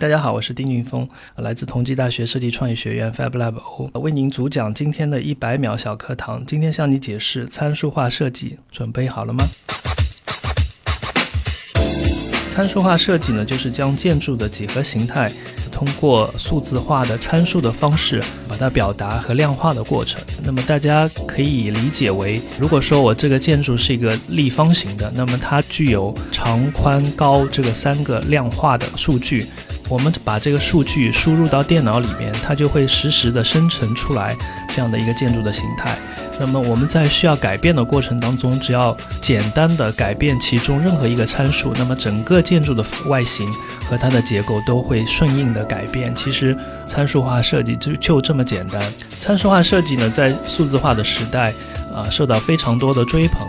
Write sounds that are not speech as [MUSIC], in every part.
大家好，我是丁俊峰，来自同济大学设计创意学院 FabLab O，为您主讲今天的一百秒小课堂。今天向你解释参数化设计，准备好了吗？参数化设计呢，就是将建筑的几何形态通过数字化的参数的方式把它表达和量化的过程。那么大家可以理解为，如果说我这个建筑是一个立方形的，那么它具有长、宽、高这个三个量化的数据。我们把这个数据输入到电脑里面，它就会实时的生成出来这样的一个建筑的形态。那么我们在需要改变的过程当中，只要简单的改变其中任何一个参数，那么整个建筑的外形和它的结构都会顺应的改变。其实参数化设计就就这么简单。参数化设计呢，在数字化的时代，啊，受到非常多的追捧。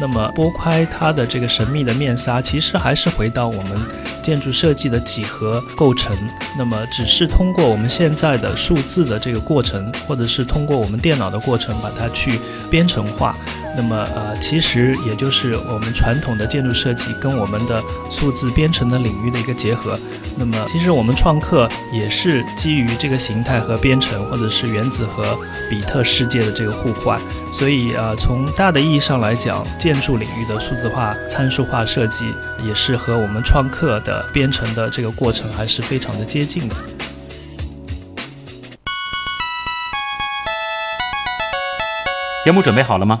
那么拨开它的这个神秘的面纱，其实还是回到我们。建筑设计的几何构成，那么只是通过我们现在的数字的这个过程，或者是通过我们电脑的过程，把它去编程化。那么呃，其实也就是我们传统的建筑设计跟我们的数字编程的领域的一个结合。那么其实我们创客也是基于这个形态和编程，或者是原子和比特世界的这个互换。所以呃，从大的意义上来讲，建筑领域的数字化、参数化设计也是和我们创客的编程的这个过程还是非常的接近的。节目准备好了吗？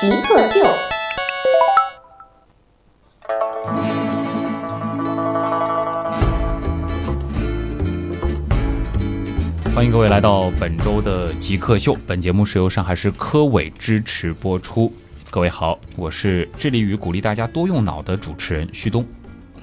极客秀。欢迎各位来到本周的极客秀。本节目是由上海市科委支持播出。各位好，我是致力于鼓励大家多用脑的主持人旭东。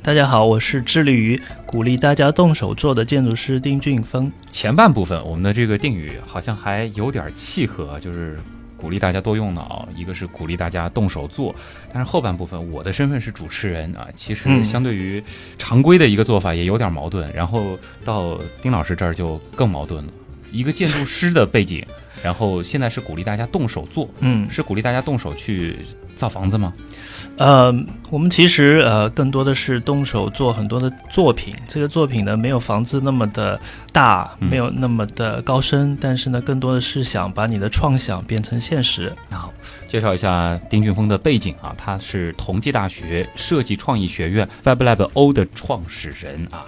大家好，我是致力于鼓励大家动手做的建筑师丁俊峰。前半部分我们的这个定语好像还有点契合，就是鼓励大家多用脑，一个是鼓励大家动手做。但是后半部分我的身份是主持人啊，其实相对于常规的一个做法也有点矛盾。然后到丁老师这儿就更矛盾了，一个建筑师的背景。然后现在是鼓励大家动手做，嗯，是鼓励大家动手去造房子吗？呃，我们其实呃更多的是动手做很多的作品。这个作品呢，没有房子那么的大，没有那么的高深，但是呢，更多的是想把你的创想变成现实。好，介绍一下丁俊峰的背景啊，他是同济大学设计创意学院 FabLab O 的创始人啊。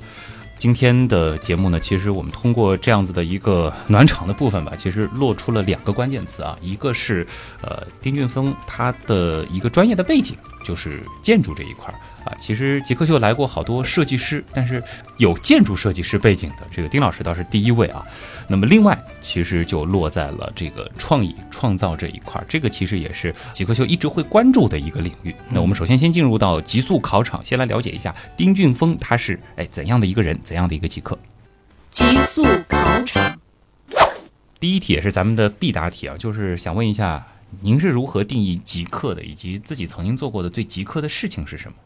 今天的节目呢，其实我们通过这样子的一个暖场的部分吧，其实落出了两个关键词啊，一个是呃丁俊峰他的一个专业的背景，就是建筑这一块儿。啊，其实极客秀来过好多设计师，但是有建筑设计师背景的这个丁老师倒是第一位啊。那么另外，其实就落在了这个创意创造这一块儿，这个其实也是极客秀一直会关注的一个领域。那我们首先先进入到极速考场，先来了解一下丁俊峰他是哎怎样的一个人，怎样的一个极客。极速考场，第一题也是咱们的必答题啊，就是想问一下。您是如何定义极客的，以及自己曾经做过的最极客的事情是什么？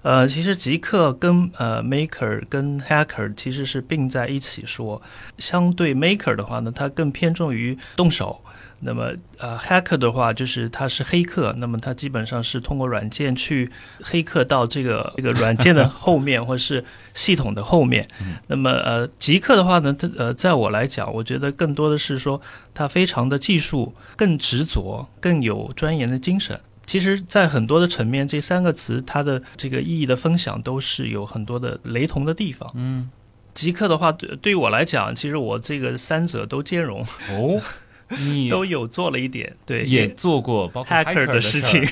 呃，其实极客跟呃 maker 跟 hacker 其实是并在一起说。相对 maker 的话呢，它更偏重于动手。那么，呃，hacker 的话就是他是黑客，那么他基本上是通过软件去黑客到这个这个软件的后面，[LAUGHS] 或者是系统的后面。那么，呃，极客的话呢，他呃，在我来讲，我觉得更多的是说他非常的技术，更执着，更有钻研的精神。其实，在很多的层面，这三个词它的这个意义的分享都是有很多的雷同的地方。嗯，极客的话，对对于我来讲，其实我这个三者都兼容。哦。[LAUGHS] 你都有做了一点，对，也做过包括 hacker 的事情，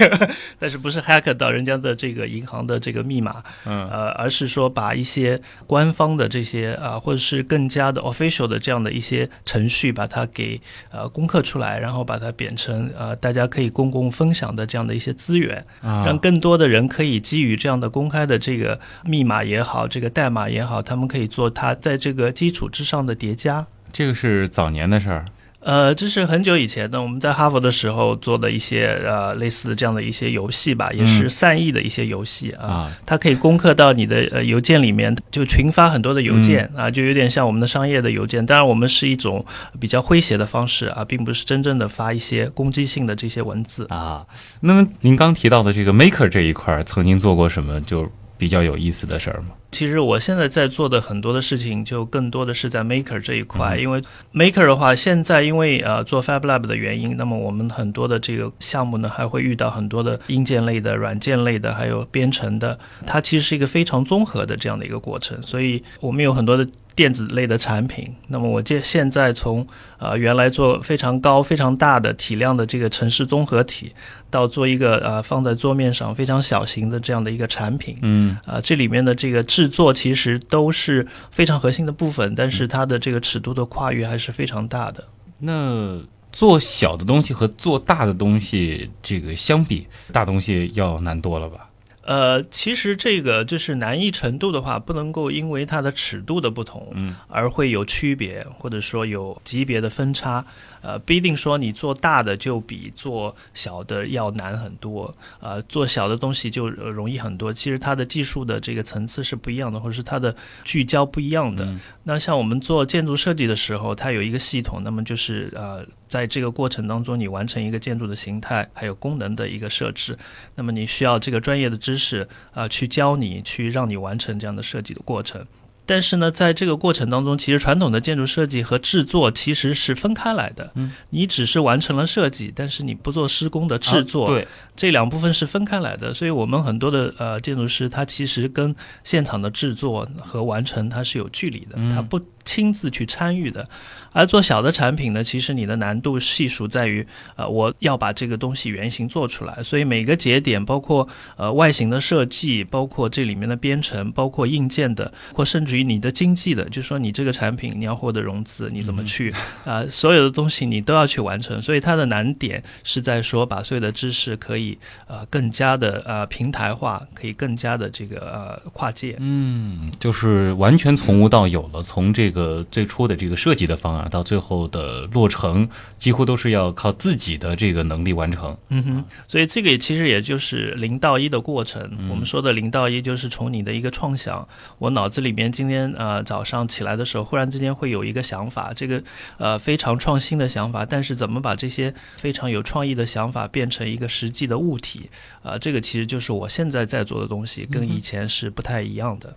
但是不是 hacker 到人家的这个银行的这个密码，嗯呃，而是说把一些官方的这些啊、或者是更加的 official 的这样的一些程序，把它给呃攻克出来，然后把它变成呃大家可以公共分享的这样的一些资源，啊让更多的人可以基于这样的公开的这个密码也好，这个代码也好，他们可以做它在这个基础之上的叠加。这个是早年的事儿，呃，这是很久以前的，我们在哈佛的时候做的一些呃类似这样的一些游戏吧，也是嗯善意的一些游戏啊。啊它可以攻克到你的呃邮件里面，就群发很多的邮件、嗯啊，就有点像我们的商业的邮件。当然，我们是一种比较诙谐的方式啊，并不是真正的发一些攻击性的这些文字。啊。那么您刚提到的这个 Maker 这一块儿，曾经做过什么就比较有意思的事儿吗？其实我现在在做的很多的事情，就更多的是在 Maker 这一块，嗯因为 Maker 的话，现在因为呃做 Fab Lab 的原因，那么我们很多的这个项目呢，还会遇到很多的硬件类的、软件类的，还有编程的，它其实是一个非常综合的这样的一个过程，所以我们有很多的。电子类的产品，那么我现现在从呃原来做非常高、非常大的体量的这个城市综合体，到做一个呃放在桌面上非常小型的这样的一个产品，嗯啊，这里面的这个制作其实都是非常核心的部分，但是它的这个尺度的跨越还是非常大的。那做小的东西和做大的东西这个相比，大东西要难多了吧？呃，其实这个就是难易程度的话，不能够因为它的尺度的不同，嗯，而会有区别，或者说有级别的分差。呃，不一定说你做大的就比做小的要难很多，呃，做小的东西就呃容易很多。其实它的技术的这个层次是不一样的，或者是它的聚焦不一样的。嗯那像我们做建筑设计的时候，它有一个系统，那么就是呃，在这个过程当中，你完成一个建筑的形态还有功能的一个设置，那么你需要这个专业的知识啊、呃去教你，去让你完成这样的设计的过程。但是呢，在这个过程当中，其实传统的建筑设计和制作其实是分开来的。嗯，你只是完成了设计，但是你不做施工的制作。啊对，这两部分是分开来的，所以我们很多的呃建筑师，他其实跟现场的制作和完成它是有距离的，嗯他不亲自去参与的。而做小的产品呢，其实你的难度系数在于，呃，我要把这个东西原型做出来，所以每个节点，包括呃外形的设计，包括这里面的编程，包括硬件的，或甚至于你的经济的，就是说你这个产品你要获得融资，你怎么去啊、所有的东西你都要去完成，所以它的难点是在说把所有的知识可以呃更加的呃平台化，可以更加的这个呃跨界。嗯，就是完全从无到有了，从这个最初的这个设计的方案到最后的落成，几乎都是要靠自己的这个能力完成。嗯哼，所以这个也其实也就是零到一的过程。嗯我们说的零到一，就是从你的一个创想，我脑子里面今天呃早上起来的时候，忽然之间会有一个想法，这个呃非常创新的想法，但是怎么把这些非常有创意的想法变成一个实际的物体，啊、这个其实就是我现在在做的东西，跟以前是不太一样的。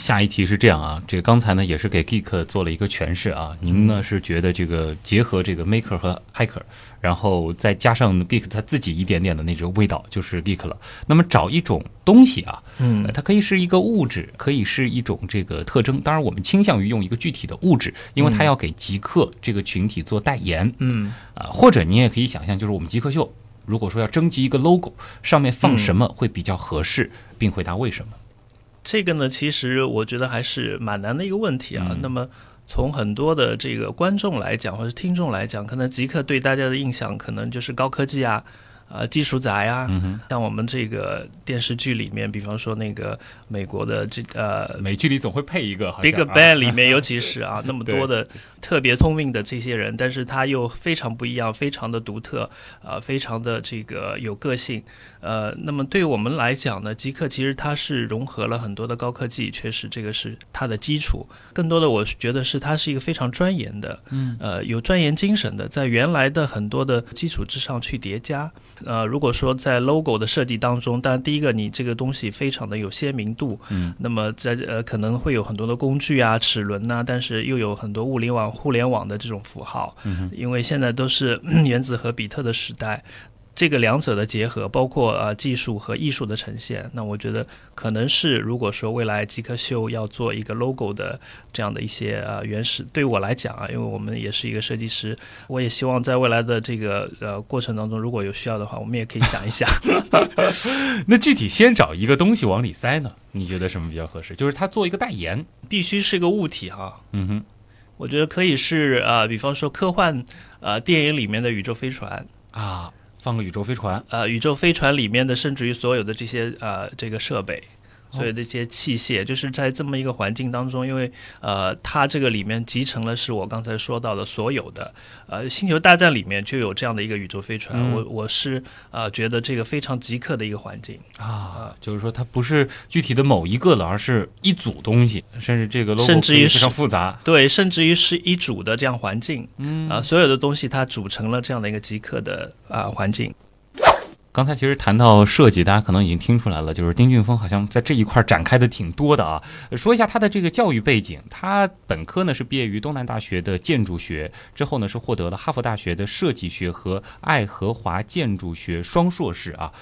下一题是这样啊，这个刚才呢也是给 Geek 做了一个诠释啊，您呢是觉得这个结合这个 Maker 和 Hacker，然后再加上 Geek 他自己一点点的那种味道，就是 Geek 了。那么找一种东西啊，嗯呃它可以是一个物质，可以是一种这个特征。当然，我们倾向于用一个具体的物质，因为它要给极客这个群体做代言嗯啊、或者你也可以想象，就是我们极客秀，如果说要征集一个 logo，上面放什么会比较合适，并回答为什么。这个呢，其实我觉得还是蛮难的一个问题啊。嗯那么从很多的这个观众来讲，或者听众来讲，可能极客对大家的印象可能就是高科技啊。呃，技术宅啊，嗯哼，像我们这个电视剧里面，比方说那个美国的这呃美剧里总会配一个好像 Big 啊 Bang 里面，尤其是啊 [LAUGHS] 那么多的特别聪明的这些人，但是他又非常不一样，非常的独特，呃，非常的这个有个性，呃，那么对于我们来讲呢，极客其实它是融合了很多的高科技，确实这个是它的基础。更多的我觉得是它是一个非常钻研的，嗯，呃，有钻研精神的，在原来的很多的基础之上去叠加。呃，如果说在 logo 的设计当中，当然第一个你这个东西非常的有鲜明度，嗯，那么在呃可能会有很多的工具啊、齿轮呐、但是又有很多物联网、互联网的这种符号，嗯因为现在都是 [CLEARS THROAT] 原子和比特的时代。这个两者的结合，包括呃技术和艺术的呈现，那我觉得可能是如果说未来极客秀要做一个 logo 的这样的一些呃原始，对我来讲啊，因为我们也是一个设计师，我也希望在未来的这个呃过程当中，如果有需要的话，我们也可以想一想。[LAUGHS] 那具体先找一个东西往里塞呢？你觉得什么比较合适？就是他做一个代言。必须是一个物体哈，嗯哼，我觉得可以是呃，比方说科幻呃电影里面的宇宙飞船，啊，放个宇宙飞船，呃，宇宙飞船里面的，甚至于所有的这些呃这个设备，所以这些器械，就是在这么一个环境当中，因为呃，它这个里面集成了是我刚才说到的所有的，呃，星球大战里面就有这样的一个宇宙飞船，嗯我我是呃觉得这个非常极客的一个环境，啊，就是说它不是具体的某一个了，而是一组东西，甚至这个 logo 甚至于非常复杂。对，甚至于是一组的这样环境，嗯啊、所有的东西它组成了这样的一个极客的啊、环境。刚才其实谈到设计，大家可能已经听出来了，就是丁俊峰好像在这一块展开的挺多的啊。说一下他的这个教育背景，他本科呢是毕业于东南大学的建筑学，之后呢是获得了哈佛大学的设计学和爱荷华建筑学双硕士啊。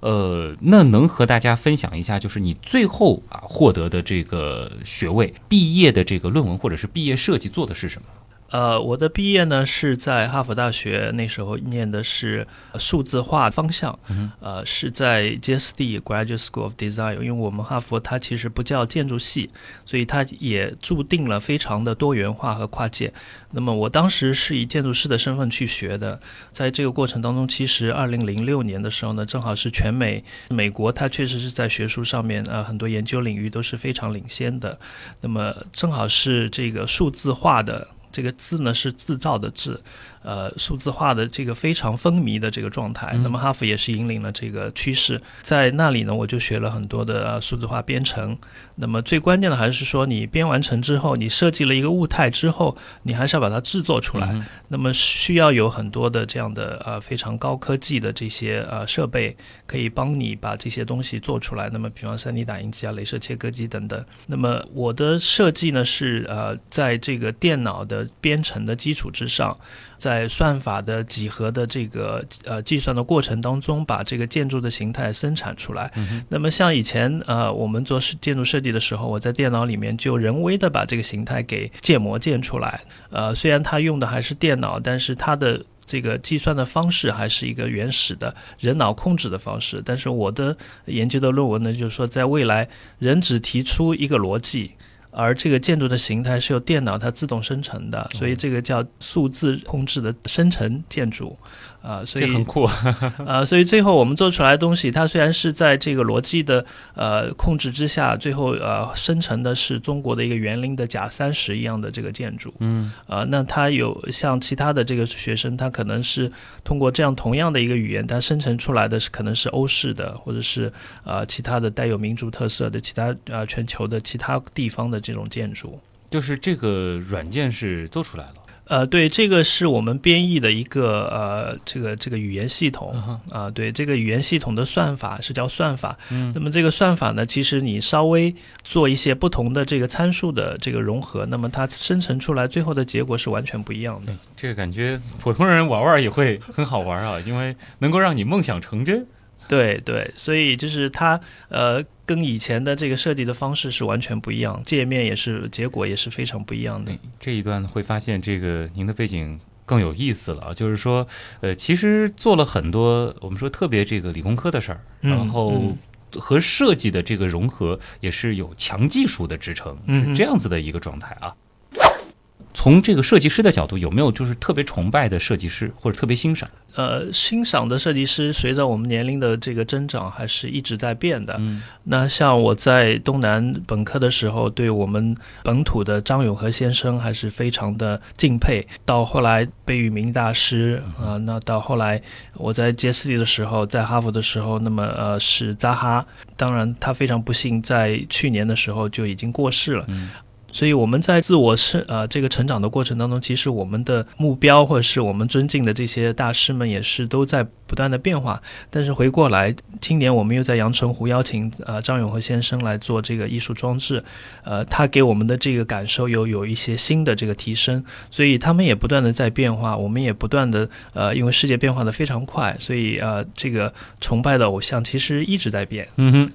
呃，那能和大家分享一下，就是你最后啊获得的这个学位，毕业的这个论文或者是毕业设计做的是什么？呃，我的毕业呢是在哈佛大学，那时候念的是呃数字化方向，呃，是在 GSD Graduate School of Design，因为我们哈佛它其实不叫建筑系，所以它也注定了非常的多元化和跨界。那么我当时是以建筑师的身份去学的，在这个过程当中，其实二零零六年的时候呢，正好是全美美国，它确实是在学术上面呃很多研究领域都是非常领先的。那么正好是这个数字化的这个字呢是制造的制，呃，数字化的这个非常风靡的这个状态。那么哈佛也是引领了这个趋势，在那里呢，我就学了很多的、呃、数字化编程。那么最关键的还是说，你编完成之后，你设计了一个物态之后，你还是要把它制作出来。嗯那么需要有很多的这样的呃非常高科技的这些呃设备，可以帮你把这些东西做出来。那么，比方三 D 打印机啊、镭射切割机等等。那么我的设计呢是呃在这个电脑的编程的基础之上，在算法的几何的这个呃计算的过程当中，把这个建筑的形态生产出来。那么像以前呃我们做是建筑设计的时候，我在电脑里面就人为的把这个形态给建模建出来。呃，虽然它用的还是电脑，但是它的这个计算的方式还是一个原始的人脑控制的方式。但是我的研究的论文呢，就是说在未来人只提出一个逻辑。而这个建筑的形态是由电脑它自动生成的，所以这个叫数字控制的生成建筑，啊、所以很酷。呃，所以最后我们做出来的东西，它虽然是在这个逻辑的呃控制之下，最后呃生成的是中国的一个园林的假三十一样的这个建筑。嗯，呃，那它有像其他的这个学生，他可能是通过这样同样的一个语言，它生成出来的是可能是欧式的，或者是呃其他的带有民族特色的其他呃全球的其他地方的这种建筑。就是这个软件是做出来了。呃，对，这个是我们编译的一个呃，这个这个语言系统嗯啊、对，这个语言系统的算法是叫算法。嗯那么这个算法呢，其实你稍微做一些不同的这个参数的这个融合，那么它生成出来最后的结果是完全不一样的。这个感觉普通人玩玩也会很好玩啊，因为能够让你梦想成真。对对，所以就是它呃，跟以前的这个设计的方式是完全不一样，界面也是结果也是非常不一样的。这一段会发现，这个您的背景更有意思了啊，就是说，呃，其实做了很多我们说特别这个理工科的事儿，嗯然后嗯和设计的这个融合也是有强技术的支撑，嗯是这样子的一个状态啊。从这个设计师的角度，有没有就是特别崇拜的设计师，或者特别欣赏？呃，欣赏的设计师随着我们年龄的这个增长，还是一直在变的。嗯那像我在东南本科的时候，对我们本土的张永和先生还是非常的敬佩。到后来贝聿铭大师啊、呃那到后来我在杰斯利的时候，在哈佛的时候，那么呃是扎哈。当然，他非常不幸在去年的时候就已经过世了。嗯所以我们在自我是呃这个成长的过程当中，其实我们的目标或者是我们尊敬的这些大师们也是都在不断的变化。但是回过来，今年我们又在阳澄湖邀请呃张永和先生来做这个艺术装置，呃，他给我们的这个感受又有一些新的这个提升，所以他们也不断的在变化，我们也不断的呃，因为世界变化的非常快，所以呃，这个崇拜的偶像其实一直在变。嗯哼，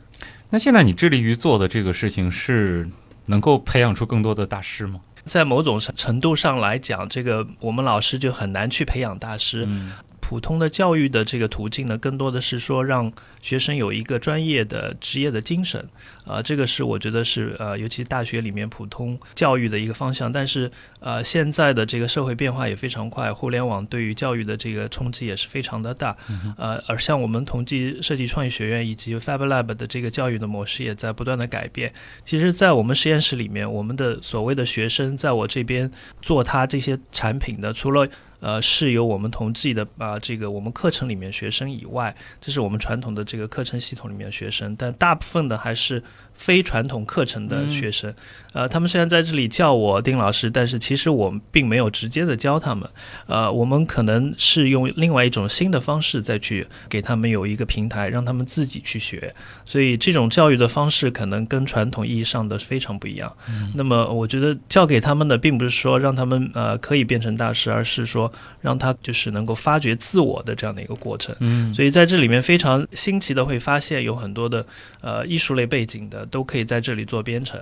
那现在你致力于做的这个事情是能够培养出更多的大师吗？在某种程程度上来讲，这个我们老师就很难去培养大师。嗯普通的教育的这个途径呢，更多的是说让学生有一个专业的职业的精神，呃，这个是我觉得是呃，尤其大学里面普通教育的一个方向。但是呃，现在的这个社会变化也非常快，互联网对于教育的这个冲击也是非常的大，呃，而像我们同济设计创意学院以及 Fab Lab 的这个教育的模式也在不断的改变。其实，在我们实验室里面，我们的所谓的学生在我这边做他这些产品的，除了呃，是由我们同济的啊、这个我们课程里面学生以外，这是我们传统的这个课程系统里面的学生，但大部分的还是非传统课程的学生。呃，他们虽然在这里叫我丁老师，但是其实我们并没有直接的教他们。呃，我们可能是用另外一种新的方式再去给他们有一个平台，让他们自己去学。所以这种教育的方式可能跟传统意义上的非常不一样。那么我觉得教给他们的，并不是说让他们呃可以变成大师，而是说让他就是能够发掘自我的这样的一个过程。嗯所以在这里面非常新奇的会发现，有很多的呃艺术类背景的都可以在这里做编程，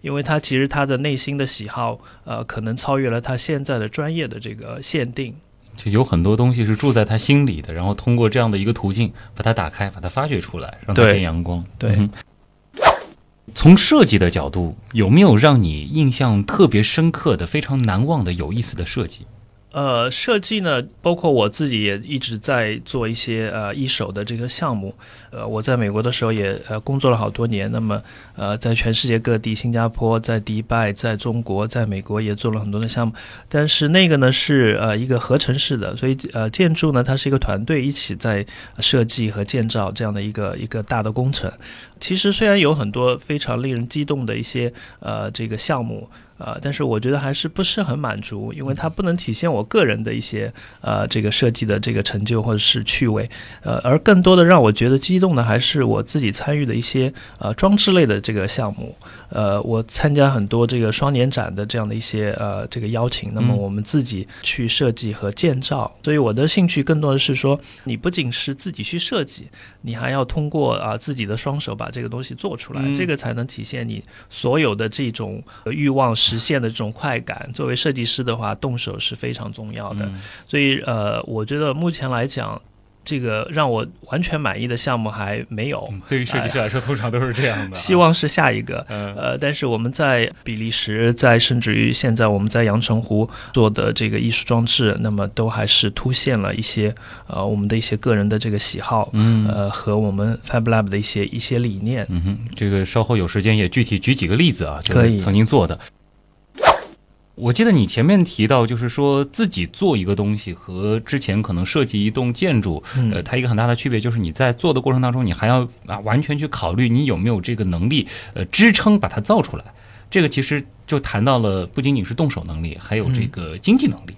因为他其实他的内心的喜好呃可能超越了他现在的专业的这个限定。就有很多东西是住在他心里的，然后通过这样的一个途径把它打开，把它发掘出来，让它见阳光。对嗯从设计的角度，有没有让你印象特别深刻的、非常难忘的、有意思的设计？呃，设计呢，包括我自己也一直在做一些呃一手的这个项目。呃，我在美国的时候也呃工作了好多年，那么呃在全世界各地，新加坡、在迪拜、在中国、在美国也做了很多的项目。但是那个呢是呃一个合成式的，所以呃建筑呢它是一个团队一起在设计和建造这样的一个一个大的工程。其实虽然有很多非常令人激动的一些呃这个项目。呃，但是我觉得还是不是很满足，因为它不能体现我个人的一些呃这个设计的这个成就或者是趣味，呃，而更多的让我觉得激动的还是我自己参与的一些呃装置类的这个项目，呃，我参加很多这个双年展的这样的一些呃这个邀请，那么嗯我们自己去设计和建造，所以我的兴趣更多的是说，你不仅是自己去设计，你还要通过啊、自己的双手把这个东西做出来，嗯这个才能体现你所有的这种呃欲望实现的这种快感。作为设计师的话，动手是非常重要的。嗯所以呃，我觉得目前来讲，这个让我完全满意的项目还没有。嗯对于设计师来说，通常都是这样的啊。希望是下一个，嗯呃，但是我们在比利时，在甚至于现在我们在阳澄湖做的这个艺术装置，那么都还是凸显了一些呃我们的一些个人的这个喜好，嗯呃和我们 Fab Lab 的一些一些理念。嗯哼，这个稍后有时间也具体举几个例子啊，就是可以曾经做的。我记得你前面提到，就是说自己做一个东西和之前可能设计一栋建筑，嗯呃，它一个很大的区别就是你在做的过程当中，你还要啊完全去考虑你有没有这个能力，呃，支撑把它造出来。这个其实就谈到了不仅仅是动手能力，还有这个经济能力。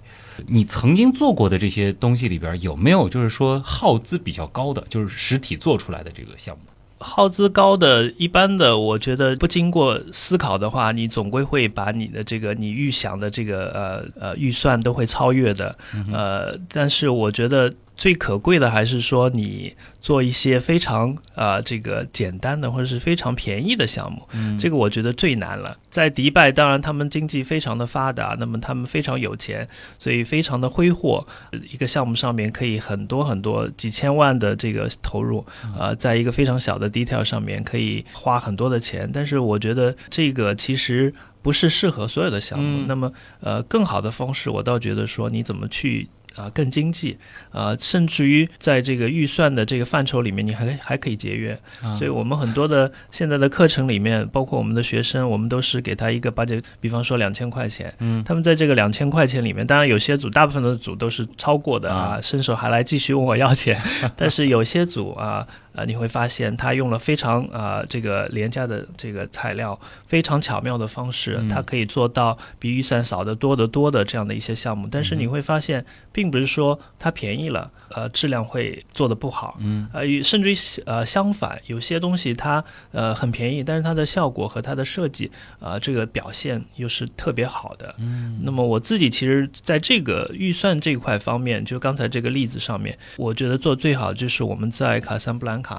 你曾经做过的这些东西里边，有没有就是说耗资比较高的，就是实体做出来的这个项目？耗资高的，一般的，我觉得不经过思考的话，你总归会把你的这个你预想的这个呃呃预算都会超越的。呃，但是我觉得最可贵的还是说你做一些非常呃这个简单的或者是非常便宜的项目，这个我觉得最难了。在迪拜，当然他们经济非常的发达，那么他们非常有钱，所以非常的挥霍。一个项目上面可以很多很多几千万的这个投入，呃，在一个非常小的 detail 上面可以花很多的钱，但是我觉得这个其实不是适合所有的项目。嗯那么，呃，更好的方式，我倒觉得说你怎么去。啊、更经济，啊，甚至于在这个预算的这个范畴里面，你还还可以节约。啊所以我们很多的现在的课程里面，包括我们的学生，我们都是给他一个 budget，比方说两千块钱，嗯他们在这个两千块钱里面，当然有些组，大部分的组都是超过的啊，啊伸手还来继续问我要钱，[LAUGHS] 但是有些组啊。呃，你会发现它用了非常啊、这个廉价的这个材料，非常巧妙的方式，嗯它可以做到比预算少得多得多的这样的一些项目。但是你会发现，并不是说它便宜了，呃，质量会做得不好。嗯呃，与甚至于呃相反，有些东西它呃很便宜，但是它的效果和它的设计呃这个表现又是特别好的。嗯那么我自己其实在这个预算这块方面，就刚才这个例子上面，我觉得做最好就是我们在卡萨布兰卡，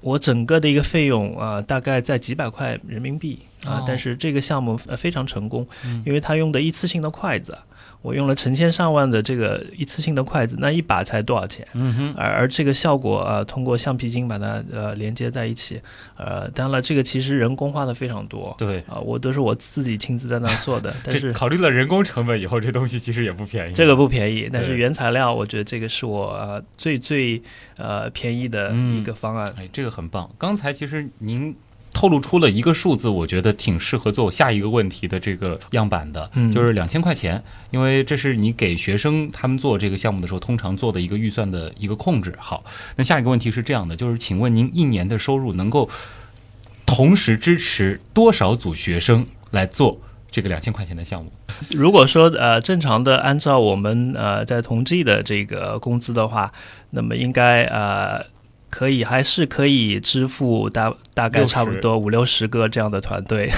我整个的一个费用啊、呃大概在几百块人民币啊、哦但是这个项目呃非常成功，嗯因为它用的一次性的筷子。我用了成千上万的这个一次性的筷子，那一把才多少钱？嗯哼，而而这个效果呃，通过橡皮筋把它呃连接在一起，呃，当然了，这个其实人工花的非常多，对。啊、我都是我自己亲自在那儿做的，[LAUGHS] 但是考虑了人工成本以后，这东西其实也不便宜。这个不便宜，但是原材料我觉得这个是我、呃、最最呃便宜的嗯一个方案。哎，这个很棒。刚才其实您透露出了一个数字，我觉得挺适合做我下一个问题的这个样板的，嗯就是两千块钱，因为这是你给学生他们做这个项目的时候通常做的一个预算的一个控制。好，那下一个问题是这样的，就是请问您一年的收入能够同时支持多少组学生来做这个两千块钱的项目？如果说呃正常的按照我们呃在同济的这个工资的话，那么应该呃可以还是可以支付大大概差不多五六十个这样的团队。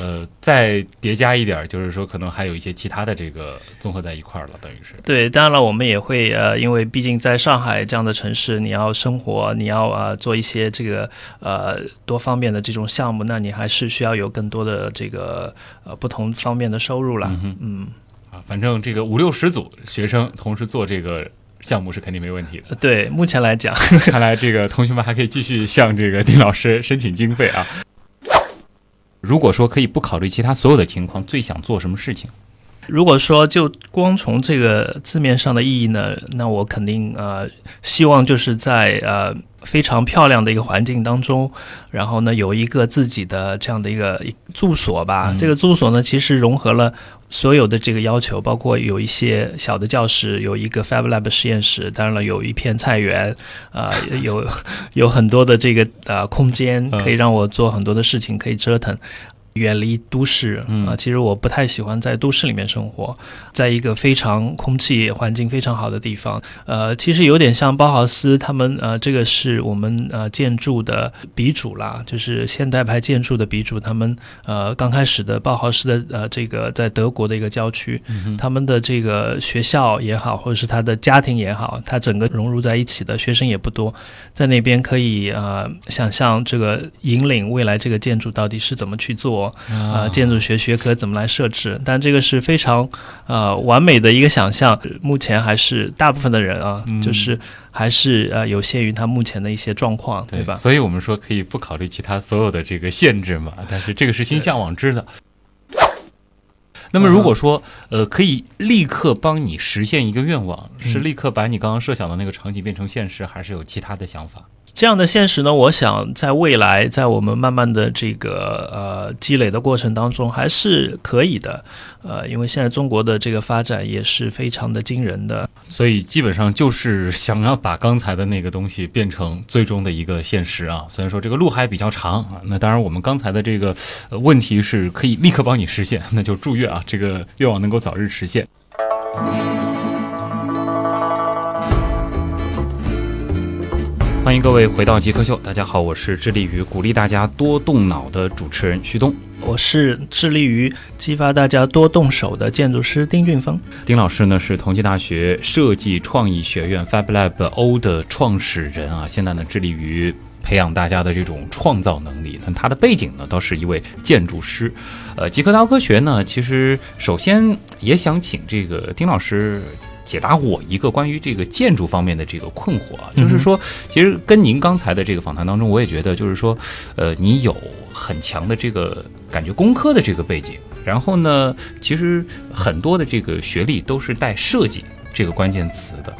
呃，[LAUGHS] 再叠加一点儿，就是说可能还有一些其他的这个综合在一块儿了，等于是。对，当然了，我们也会呃，因为毕竟在上海这样的城市，你要生活，你要呃做一些这个呃多方面的这种项目，那你还是需要有更多的这个呃不同方面的收入啦。嗯嗯，啊，反正这个五六十组学生同时做这个项目是肯定没问题的。呃对，目前来讲，[LAUGHS] 看来这个同学们还可以继续向这个丁老师申请经费啊。如果说可以不考虑其他所有的情况，最想做什么事情？如果说就光从这个字面上的意义呢，那我肯定呃希望就是在呃非常漂亮的一个环境当中，然后呢有一个自己的这样的一个住所吧。嗯这个住所呢其实融合了。所有的这个要求，包括有一些小的教室，有一个 Fab Lab 实验室，当然了，有一片菜园，啊、有有很多的这个呃空间，嗯可以让我做很多的事情，可以折腾。远离都市啊、嗯其实我不太喜欢在都市里面生活，在一个非常空气环境非常好的地方。呃，其实有点像包豪斯他们呃，这个是我们呃建筑的鼻祖啦，就是现代派建筑的鼻祖。他们呃刚开始的包豪斯的呃这个在德国的一个郊区，他们的这个学校也好，或者是他的家庭也好，他整个融入在一起的学生也不多，在那边可以呃想象这个引领未来这个建筑到底是怎么去做。呃，建筑学学科怎么来设置？但这个是非常呃完美的一个想象。目前还是大部分的人啊，嗯就是还是呃有限于他目前的一些状况，对吧？所以我们说可以不考虑其他所有的这个限制嘛，但是这个是心向往之的。那么如果说呃可以立刻帮你实现一个愿望，是立刻把你刚刚设想的那个场景变成现实，还是有其他的想法？这样的现实呢，我想在未来，在我们慢慢的这个呃积累的过程当中，还是可以的。呃，因为现在中国的这个发展也是非常的惊人的。所以基本上就是想要把刚才的那个东西变成最终的一个现实啊。虽然说这个路还比较长啊，那当然我们刚才的这个问题是可以立刻帮你实现，那就祝愿啊这个愿望能够早日实现。欢迎各位回到极客秀，大家好，我是致力于鼓励大家多动脑的主持人徐东。我是致力于激发大家多动手的建筑师丁俊峰。丁老师呢是同济大学设计创意学院 Fab Lab O 的创始人啊，现在呢致力于培养大家的这种创造能力。那他的背景呢倒是一位建筑师。呃，极客刀科学呢，其实首先也想请这个丁老师。解答我一个关于这个建筑方面的这个困惑啊，就是说，其实跟您刚才的这个访谈当中，我也觉得就是说，呃，你有很强的这个感觉工科的这个背景，然后呢，其实很多的这个学历都是带设计这个关键词的。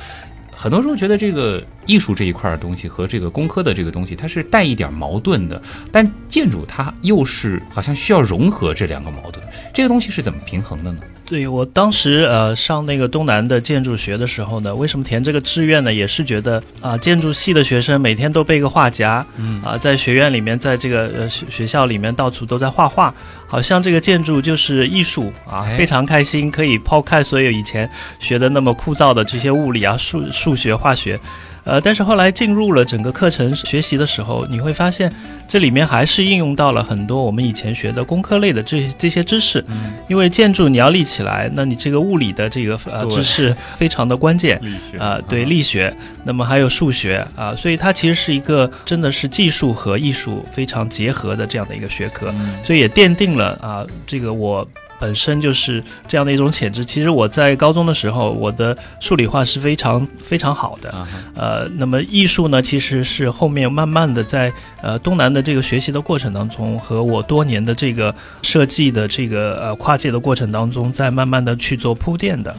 很多时候觉得这个艺术这一块儿的东西和这个工科的这个东西，它是带一点矛盾的，但建筑它又是好像需要融合这两个矛盾，这个东西是怎么平衡的呢？对我当时呃上那个东南的建筑学的时候呢，为什么填这个志愿呢？也是觉得啊、建筑系的学生每天都背个画夹，嗯啊、在学院里面，在这个呃学学校里面到处都在画画，好像这个建筑就是艺术啊哎，非常开心，可以抛开所有以前学的那么枯燥的这些物理啊、数数学、化学。呃，但是后来进入了整个课程学习的时候，你会发现这里面还是应用到了很多我们以前学的工科类的这这些知识。嗯，因为建筑你要立起来，那你这个物理的这个呃知识非常的关键。力学啊、对力学，那么还有数学啊、所以它其实是一个真的是技术和艺术非常结合的这样的一个学科，嗯所以也奠定了啊、这个我本身就是这样的一种潜质。其实我在高中的时候，我的数理化是非常非常好的，啊哈呃，那么艺术呢，其实是后面慢慢的在呃东南的这个学习的过程当中，和我多年的这个设计的这个呃跨界的过程当中，在慢慢的去做铺垫的。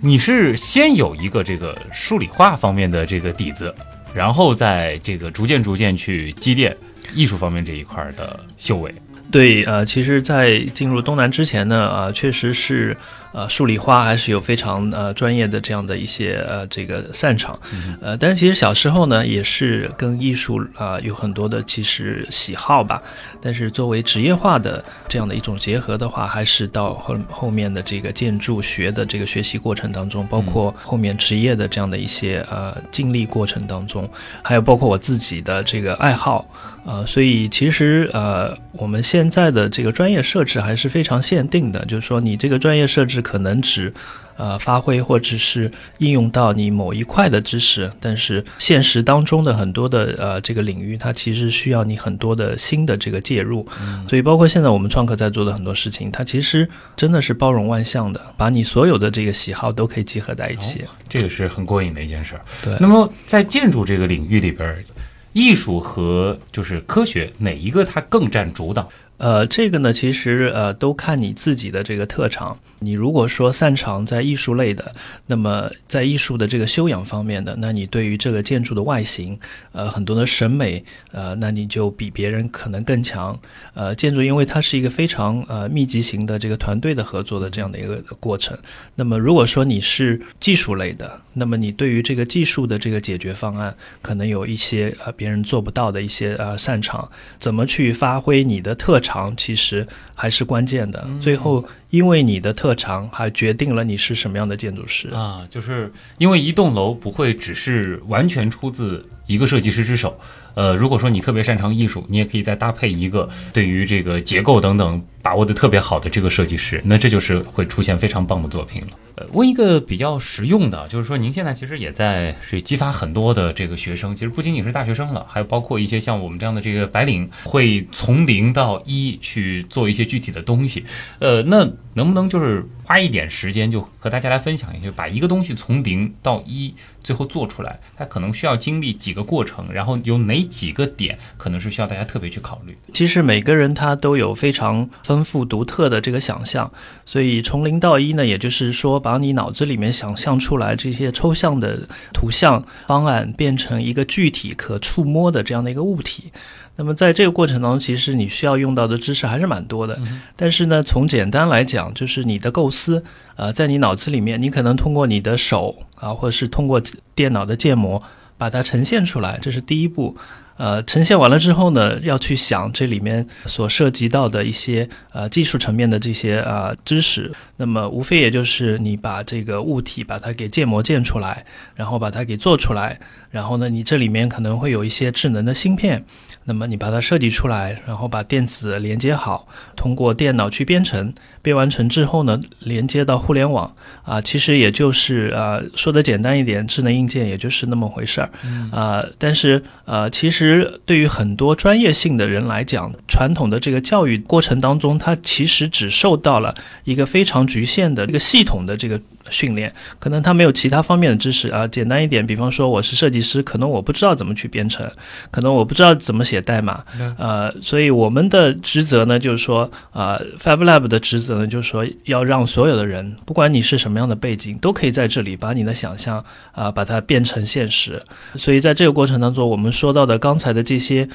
你是先有一个这个数理化方面的这个底子，然后再这个逐渐逐渐去积淀艺术方面这一块儿的修为。对，呃，其实，在进入东南之前呢，啊、确实是，呃，数理化还是有非常呃专业的这样的一些呃这个擅长，呃，但是其实小时候呢，也是跟艺术啊、有很多的其实喜好吧，但是作为职业化的这样的一种结合的话，还是到后后面的这个建筑学的这个学习过程当中，包括后面职业的这样的一些呃经历过程当中，还有包括我自己的这个爱好，呃，所以其实呃，我们现在的这个专业设置还是非常限定的，就是说你这个专业设置可能只呃发挥或者是应用到你某一块的知识，但是现实当中的很多的呃这个领域，它其实需要你很多的新的这个介入，所以包括现在我们创客在做的很多事情，它其实真的是包容万象的，把你所有的这个喜好都可以集合在一起。这个是很过瘾的一件事儿。对那么在建筑这个领域里边儿，艺术和就是科学哪一个它更占主导？呃，这个呢，其实呃都看你自己的这个特长。你如果说擅长在艺术类的，那么在艺术的这个修养方面的，那你对于这个建筑的外形，呃，很多的审美，呃，那你就比别人可能更强。呃，建筑因为它是一个非常呃密集型的这个团队的合作的这样的一个过程。那么如果说你是技术类的，那么你对于这个技术的这个解决方案，可能有一些呃别人做不到的一些呃擅长，怎么去发挥你的特长，其实还是关键的。最后，因为你的特长，还决定了你是什么样的建筑师。啊，就是因为一栋楼不会只是完全出自一个设计师之手。呃，如果说你特别擅长艺术，你也可以再搭配一个对于这个结构等等把握的特别好的这个设计师，那这就是会出现非常棒的作品了。呃，问一个比较实用的，就是说您现在其实也在是激发很多的这个学生，其实不仅仅是大学生了，还有包括一些像我们这样的这个白领，会从零到一去做一些具体的东西。呃，那能不能就是花一点时间，就和大家来分享一下，把一个东西从零到一最后做出来，它可能需要经历几个过程，然后有哪几个点可能是需要大家特别去考虑。其实每个人他都有非常丰富独特的这个想象，所以从零到一呢，也就是说把你脑子里面想象出来这些抽象的图像方案变成一个具体可触摸的这样的一个物体。那么在这个过程当中，其实你需要用到的知识还是蛮多的。但是呢，从简单来讲，就是你的构思，呃，在你脑子里面，你可能通过你的手啊，或者是通过电脑的建模把它呈现出来，这是第一步。呃，呈现完了之后呢，要去想这里面所涉及到的一些呃技术层面的这些呃知识。那么无非也就是你把这个物体把它给建模建出来，然后把它给做出来，然后呢，你这里面可能会有一些智能的芯片，那么你把它设计出来，然后把电子连接好，通过电脑去编程，编完成之后呢，连接到互联网啊、其实也就是呃说的简单一点，智能硬件也就是那么回事儿。啊、但是呃，其实实对于很多专业性的人来讲，传统的这个教育过程当中，它其实只受到了一个非常局限的一个系统的这个训练，可能他没有其他方面的知识啊。简单一点，比方说我是设计师，可能我不知道怎么去编程，可能我不知道怎么写代码，呃，所以我们的职责呢，就是说，呃，FabLab 的职责呢，就是说要让所有的人，不管你是什么样的背景，都可以在这里把你的想象啊，把它变成现实。所以在这个过程当中，我们说到的刚才的这些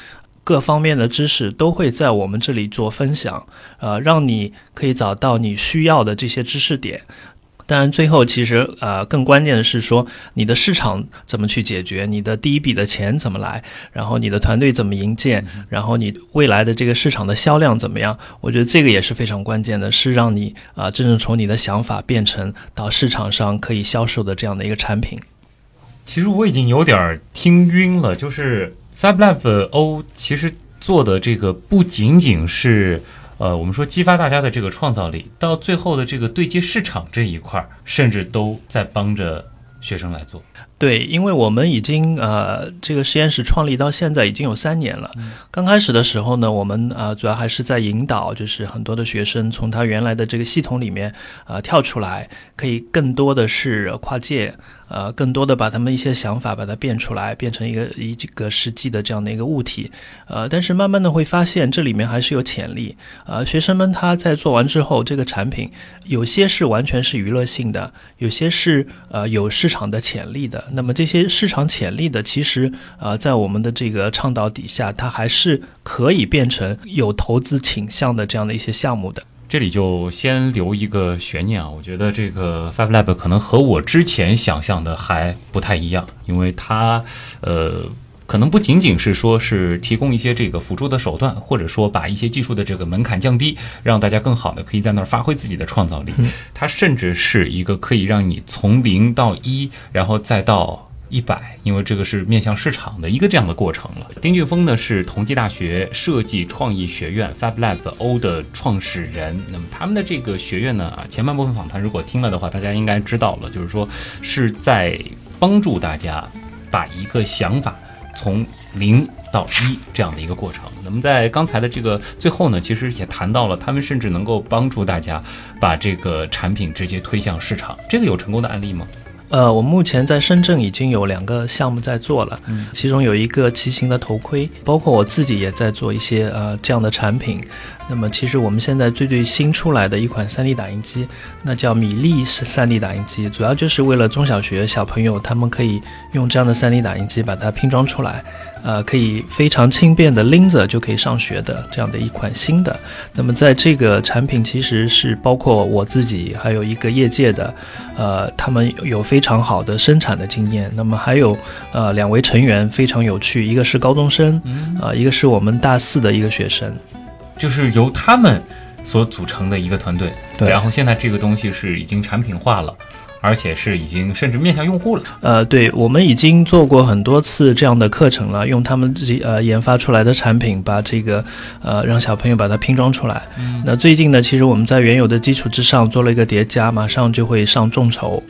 各方面的知识，都会在我们这里做分享，呃，让你可以找到你需要的这些知识点。当然，最后其实呃更关键的是说，你的市场怎么去解决，你的第一笔的钱怎么来，然后你的团队怎么营建，然后你未来的这个市场的销量怎么样？我觉得这个也是非常关键的，是让你啊真正从你的想法变成到市场上可以销售的这样的一个产品。其实我已经有点听晕了，就是 FabLab O 其实做的这个不仅仅是。呃，我们说激发大家的这个创造力，到最后的这个对接市场这一块儿，甚至都在帮着学生来做。对，因为我们已经呃，这个实验室创立到现在已经有三年了。刚开始的时候呢，我们呃主要还是在引导，就是很多的学生从他原来的这个系统里面呃跳出来，可以更多的是跨界。呃，更多的把他们一些想法把它变出来，变成一个一个实际的这样的一个物体。呃，但是慢慢的会发现这里面还是有潜力。呃，学生们他在做完之后，这个产品有些是完全是娱乐性的，有些是呃有市场的潜力的。那么这些市场潜力的，其实呃在我们的这个倡导底下，它还是可以变成有投资倾向的这样的一些项目的。这里就先留一个悬念啊，我觉得这个 FabLab 可能和我之前想象的还不太一样，因为它，呃，可能不仅仅是说是提供一些这个辅助的手段，或者说把一些技术的这个门槛降低，让大家更好的可以在那儿发挥自己的创造力，它甚至是一个可以让你从零到一，然后再到。一百，因为这个是面向市场的一个这样的过程了。丁俊峰呢是同济大学设计创意学院 FabLab O 的创始人。那么他们的这个学院呢，啊，前半部分访谈如果听了的话，大家应该知道了，就是说是在帮助大家把一个想法从零到一这样的一个过程。那么在刚才的这个最后呢，其实也谈到了，他们甚至能够帮助大家把这个产品直接推向市场。这个有成功的案例吗？呃，我目前在深圳已经有两个项目在做了，其中有一个骑行的头盔，包括我自己也在做一些呃这样的产品。那么，其实我们现在最最新出来的一款 3D 打印机，那叫米粒是 3D 打印机，主要就是为了中小学小朋友，他们可以用这样的 3D 打印机把它拼装出来，呃，可以非常轻便的拎着就可以上学的这样的一款新的。那么，在这个产品其实是包括我自己，还有一个业界的，呃，他们有非常好的生产的经验。那么还有呃两位成员非常有趣，一个是高中生，啊，一个是我们大四的一个学生。就是由他们所组成的一个团队，对，然后现在这个东西是已经产品化了，而且是已经甚至面向用户了。呃，对，我们已经做过很多次这样的课程了，用他们自己呃研发出来的产品，把这个呃让小朋友把它拼装出来。那最近呢，其实我们在原有的基础之上做了一个叠加，马上就会上众筹。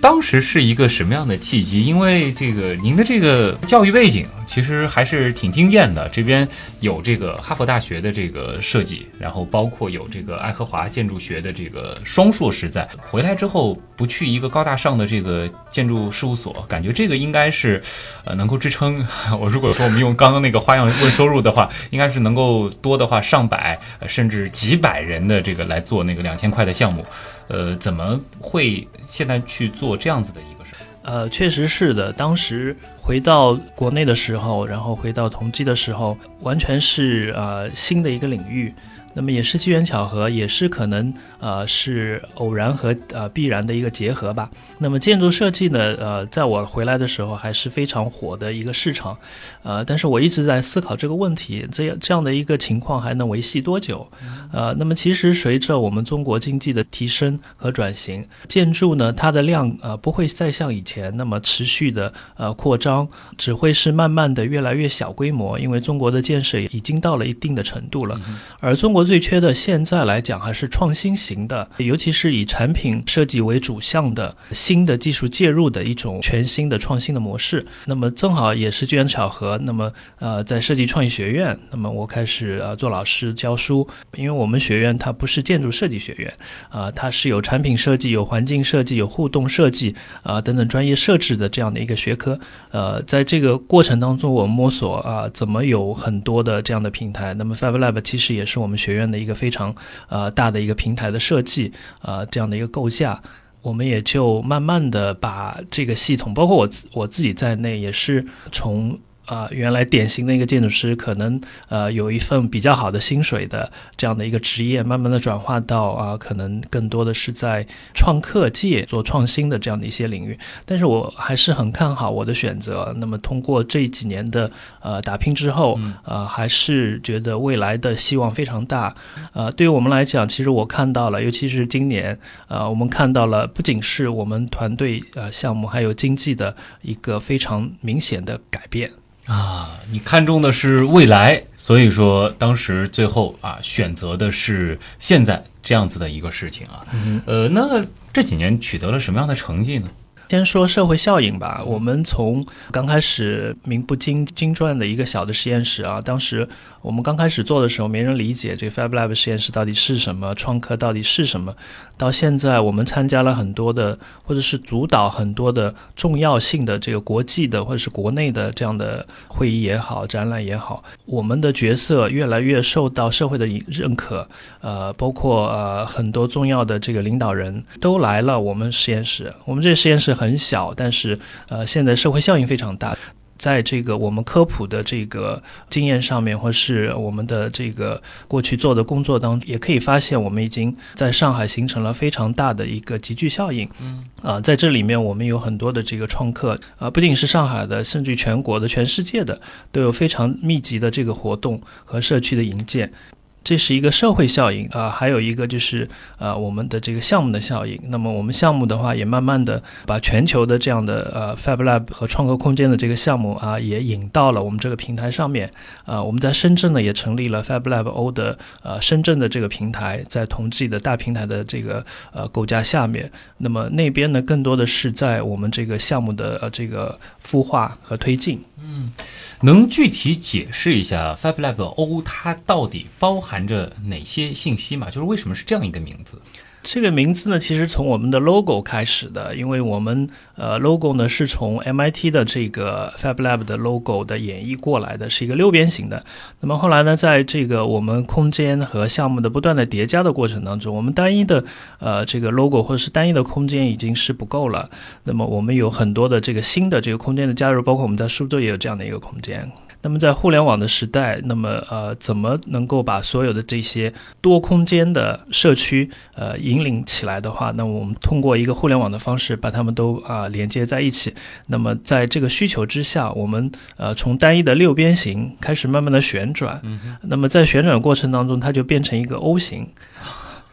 当时是一个什么样的契机？因为这个您的这个教育背景其实还是挺惊艳的。这边有这个哈佛大学的这个设计，然后包括有这个爱荷华建筑学的这个双硕士在。回来之后不去一个高大上的这个建筑事务所，感觉这个应该是，呃，能够支撑我。如果说我们用刚刚那个花样问收入的话，应该是能够多的话上百甚至几百人的这个来做那个两千块的项目。呃，怎么会现在去做这样子的一个事儿？呃，确实是的。当时回到国内的时候，然后回到同济的时候，完全是呃新的一个领域。那么也是机缘巧合，也是可能呃是偶然和呃必然的一个结合吧。那么建筑设计呢，呃，在我回来的时候还是非常火的一个市场，呃，但是我一直在思考这个问题，这样这样的一个情况还能维系多久？呃，那么其实随着我们中国经济的提升和转型，建筑呢它的量呃不会再像以前那么持续的呃扩张。只会是慢慢的越来越小规模，因为中国的建设已经到了一定的程度了。而中国最缺的现在来讲还是创新型的，尤其是以产品设计为主项的新的技术介入的一种全新的创新的模式。那么正好也是机缘巧合，那么呃在设计创意学院，那么我开始呃做老师教书，因为我们学院它不是建筑设计学院，啊、它是有产品设计、有环境设计、有互动设计啊、等等专业设置的这样的一个学科。呃，在这个过程当中，我摸索啊、怎么有很多的这样的平台。那么 FabLab 其实也是我们学院的一个非常呃大的一个平台的设计，呃这样的一个构架。我们也就慢慢的把这个系统，包括我自我自己在内，也是从啊、原来典型的一个建筑师，可能呃有一份比较好的薪水的这样的一个职业，慢慢的转化到啊、可能更多的是在创客界做创新的这样的一些领域。但是我还是很看好我的选择。那么通过这几年的呃打拼之后，呃，还是觉得未来的希望非常大。呃，对于我们来讲，其实我看到了，尤其是今年，呃，我们看到了不仅是我们团队呃项目，还有经济的一个非常明显的改变。啊，你看中的是未来，所以说当时最后啊选择的是现在这样子的一个事情啊。呃，那这几年取得了什么样的成绩呢？先说社会效应吧。我们从刚开始名不经经传的一个小的实验室啊，当时我们刚开始做的时候，没人理解这个 FabLab 实验室到底是什么，创客到底是什么。到现在，我们参加了很多的，或者是主导很多的重要性的这个国际的或者是国内的这样的会议也好，展览也好，我们的角色越来越受到社会的认可。呃，包括呃很多重要的这个领导人都来了我们实验室。我们这实验室很小，但是呃现在社会效应非常大。在这个我们科普的这个经验上面，或是我们的这个过去做的工作当中，也可以发现，我们已经在上海形成了非常大的一个集聚效应。嗯，啊、在这里面我们有很多的这个创客，啊、不仅是上海的，甚至于全国的、全世界的，都有非常密集的这个活动和社区的营建。这是一个社会效应啊、还有一个就是呃我们的这个项目的效应。那么我们项目的话，也慢慢的把全球的这样的呃 FabLab 和创客空间的这个项目啊，也引到了我们这个平台上面。啊、我们在深圳呢也成立了 FabLab O 的呃深圳的这个平台，在同济的大平台的这个呃构架下面。那么那边呢，更多的是在我们这个项目的呃这个孵化和推进。嗯能具体解释一下 FabLab O 它到底包含着哪些信息吗？就是为什么是这样一个名字？这个名字呢，其实从我们的 logo 开始的，因为我们呃 logo 呢是从 MIT 的这个 FabLab 的 logo 的演绎过来的，是一个六边形的。那么后来呢，在这个我们空间和项目的不断的叠加的过程当中，我们单一的呃这个 logo 或者是单一的空间已经是不够了。那么我们有很多的这个新的这个空间的加入，包括我们在苏州也有这样的一个空间。那么在互联网的时代，那么呃，怎么能够把所有的这些多空间的社区呃引领起来的话，那我们通过一个互联网的方式把它们都啊、连接在一起。那么在这个需求之下，我们呃从单一的六边形开始慢慢的旋转，那么在旋转过程当中，它就变成一个 O 型。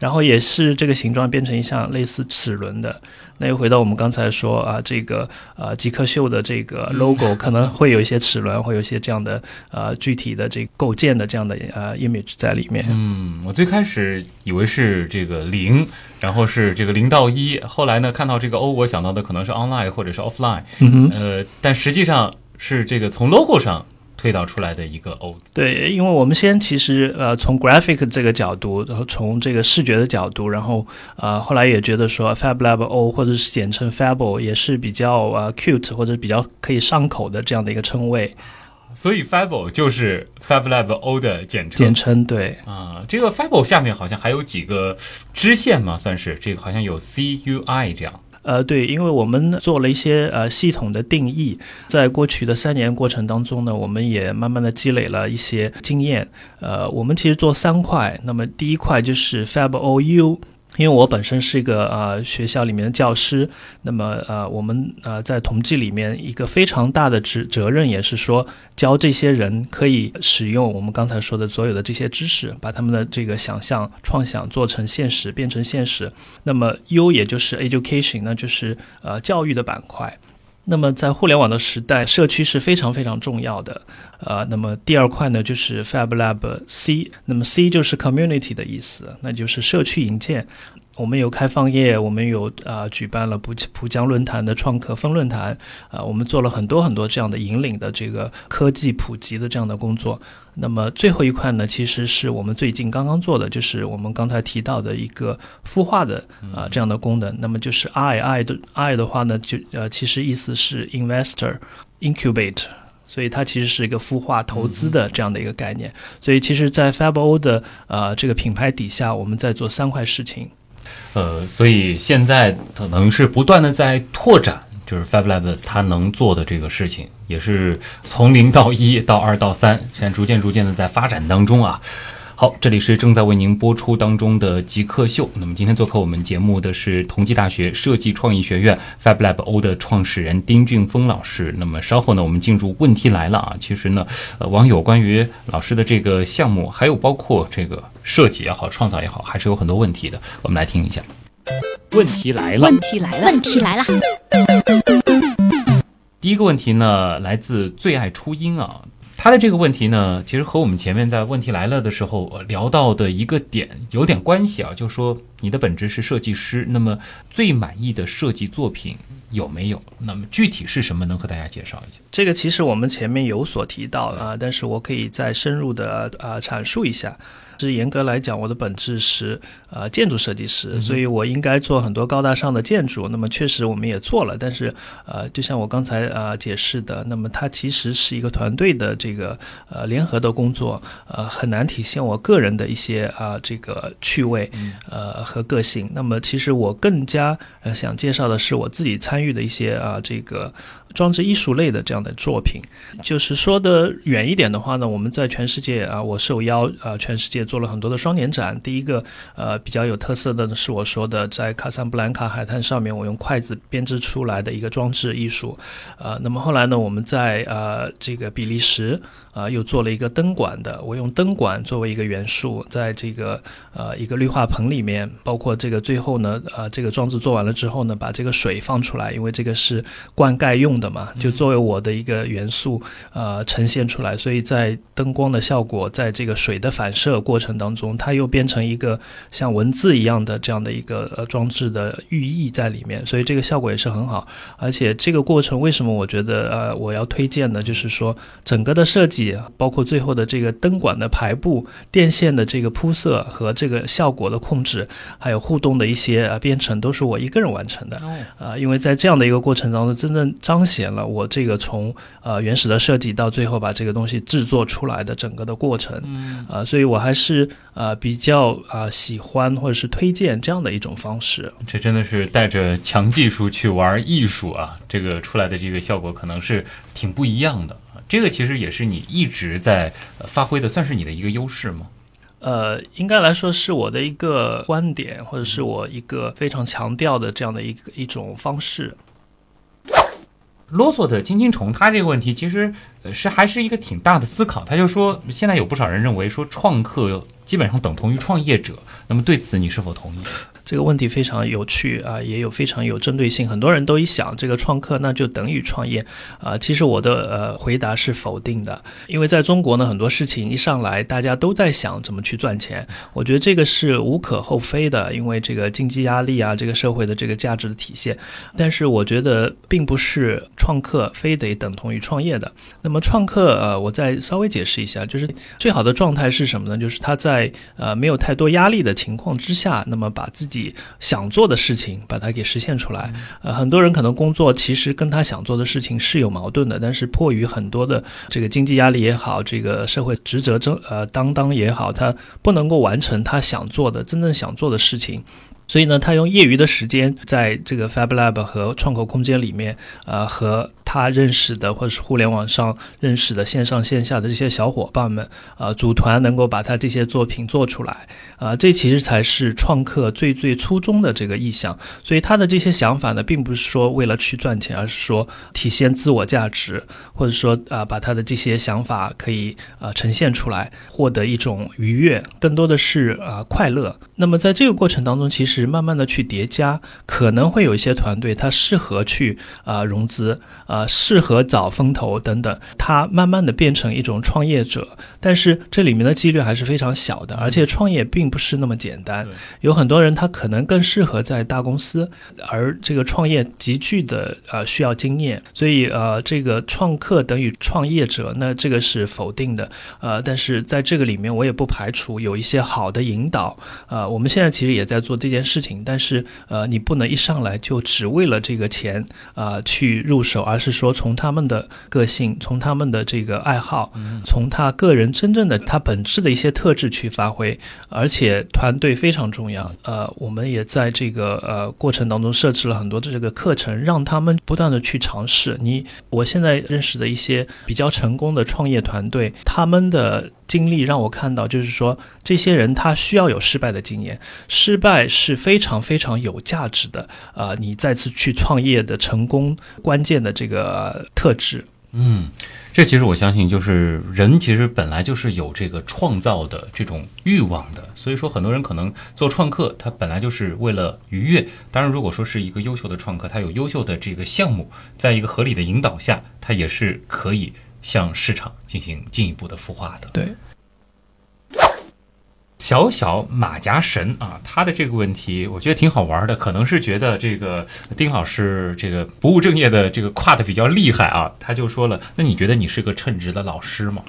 然后也是这个形状变成一项类似齿轮的，那又回到我们刚才说啊，这个呃极客秀的这个 logo 可能会有一些齿轮，会有一些这样的呃具体的这构建的这样的呃 image 在里面。嗯，我最开始以为是这个零，然后是这个零到一，后来呢看到这个 O，我想到的可能是 online 或者是 offline，嗯哼，呃，但实际上是这个从 logo 上推导出来的一个 O。对，因为我们先其实呃从 graphic 这个角度，然后从这个视觉的角度，然后呃后来也觉得说 FabLab O 或者是简称 Fable 也是比较呃 cute 或者比较可以上口的这样的一个称谓所以 Fable 就是 FabLab O 的简称。简称。对，啊，这个 Fable 下面好像还有几个支线嘛，算是这个好像有 C U I 这样。呃，对，因为我们做了一些呃系统的定义，在过去的三年过程当中呢，我们也慢慢的积累了一些经验。呃，我们其实做三块，那么第一块就是 Fab O U。因为我本身是一个呃学校里面的教师，那么呃我们呃在统计里面一个非常大的职责任也是说教这些人可以使用我们刚才说的所有的这些知识，把他们的这个想象、创想做成现实，变成现实。那么 U 也就是 education，那就是呃教育的板块。那么在互联网的时代，社区是非常非常重要的。呃，那么第二块呢，就是 Fab Lab C，那么 C 就是 community 的意思，那就是社区营建。我们有开放业，我们有啊举办了浦浦江论坛的创客分论坛，啊，我们做了很多很多这样的引领的这个科技普及的这样的工作。那么最后一块呢，其实是我们最近刚刚做的，就是我们刚才提到的一个孵化的啊这样的功能。那么就是 I I 的 I 的话呢，就呃其实意思是 investor incubate，所以它其实是一个孵化投资的这样的一个概念。所以其实，在 Fabo 的呃这个品牌底下，我们在做三块事情。呃，所以现在可能是不断的在拓展，就是 Fab Lab 它能做的这个事情，也是从零到一到二到三，[LAUGHS] 现在逐渐逐渐的在发展当中啊。好，这里是正在为您播出当中的极客秀。那么今天做客我们节目的是同济大学设计创意学院 Fab Lab O 的创始人丁俊峰老师。那么稍后呢，我们进入问题来了啊。其实呢，网友关于老师的这个项目，还有包括这个设计也好、创造也好，还是有很多问题的。我们来听一下。问题来了，问题来了，问题来了。第一个问题呢，来自最爱初音啊。他的这个问题呢，其实和我们前面在问题来了的时候聊到的一个点有点关系啊，就说你的本质是设计师，那么最满意的设计作品有没有？那么具体是什么？能和大家介绍一下？这个其实我们前面有所提到啊，但是我可以再深入的呃阐述一下。是严格来讲，我的本质是呃建筑设计师，所以我应该做很多高大上的建筑。那么确实我们也做了，但是呃，就像我刚才呃解释的，那么它其实是一个团队的这个呃联合的工作，呃很难体现我个人的一些啊这个趣味呃和个性。那么其实我更加呃想介绍的是我自己参与的一些啊这个。装置艺术类的这样的作品，就是说的远一点的话呢，我们在全世界啊，我受邀啊，全世界做了很多的双年展。第一个呃比较有特色的呢是我说的，在卡萨布兰卡海滩上面，我用筷子编织出来的一个装置艺术。呃，那么后来呢，我们在呃这个比利时啊又做了一个灯管的，我用灯管作为一个元素，在这个呃一个绿化棚里面，包括这个最后呢，呃这个装置做完了之后呢，把这个水放出来，因为这个是灌溉用的。的嘛，就作为我的一个元素，呃，呈现出来。所以在灯光的效果，在这个水的反射过程当中，它又变成一个像文字一样的这样的一个呃装置的寓意在里面。所以这个效果也是很好。而且这个过程为什么我觉得呃我要推荐呢？就是说整个的设计，包括最后的这个灯管的排布、电线的这个铺设和这个效果的控制，还有互动的一些呃编程，都是我一个人完成的。啊，因为在这样的一个过程当中，真正彰显。显了我这个从呃原始的设计到最后把这个东西制作出来的整个的过程，嗯啊，所以我还是呃比较啊喜欢或者是推荐这样的一种方式。这真的是带着强技术去玩艺术啊，这个出来的这个效果可能是挺不一样的。这个其实也是你一直在发挥的，算是你的一个优势吗？呃，应该来说是我的一个观点，或者是我一个非常强调的这样的一个一种方式。啰嗦的金金虫，他这个问题其实是还是一个挺大的思考。他就说，现在有不少人认为说创客基本上等同于创业者，那么对此你是否同意？这个问题非常有趣啊，也有非常有针对性。很多人都一想，这个创客那就等于创业啊。其实我的呃回答是否定的，因为在中国呢，很多事情一上来，大家都在想怎么去赚钱。我觉得这个是无可厚非的，因为这个经济压力啊，这个社会的这个价值的体现。但是我觉得并不是创客非得等同于创业的。那么创客呃，我再稍微解释一下，就是最好的状态是什么呢？就是他在呃没有太多压力的情况之下，那么把自己。己想做的事情，把它给实现出来。呃，很多人可能工作其实跟他想做的事情是有矛盾的，但是迫于很多的这个经济压力也好，这个社会职责争呃当当也好，他不能够完成他想做的真正想做的事情。所以呢，他用业余的时间，在这个 Fab Lab 和创口空间里面，呃，和他认识的或者是互联网上认识的线上线下的这些小伙伴们，呃，组团能够把他这些作品做出来，啊，这其实才是创客最最初衷的这个意向。所以他的这些想法呢，并不是说为了去赚钱，而是说体现自我价值，或者说啊，把他的这些想法可以啊呈现出来，获得一种愉悦，更多的是啊快乐。那么在这个过程当中，其实。是慢慢的去叠加，可能会有一些团队它适合去啊、融资，啊、适合找风投等等，它慢慢的变成一种创业者，但是这里面的几率还是非常小的，而且创业并不是那么简单，有很多人他可能更适合在大公司，而这个创业极具的呃需要经验，所以呃这个创客等于创业者，那这个是否定的，呃，但是在这个里面我也不排除有一些好的引导，呃，我们现在其实也在做这件事情，但是呃你不能一上来就只为了这个钱啊、呃去入手，而是说从他们的个性，从他们的这个爱好，从他个人真正的他本质的一些特质去发挥，而且团队非常重要。呃，我们也在这个呃过程当中设置了很多的这个课程，让他们不断的去尝试。你我现在认识的一些比较成功的创业团队，他们的经历让我看到，就是说这些人他需要有失败的经验，失败是非常非常有价值的。呃，你再次去创业的成功关键的这个特质。嗯，这其实我相信，就是人其实本来就是有这个创造的这种欲望的，所以说很多人可能做创客，他本来就是为了愉悦。当然，如果说是一个优秀的创客，他有优秀的这个项目，在一个合理的引导下，他也是可以向市场进行进一步的孵化的。对，小小马甲神啊，他的这个问题我觉得挺好玩的，可能是觉得这个丁老师这个不务正业的这个跨的比较厉害啊，他就说了，那你觉得你是个称职的老师吗？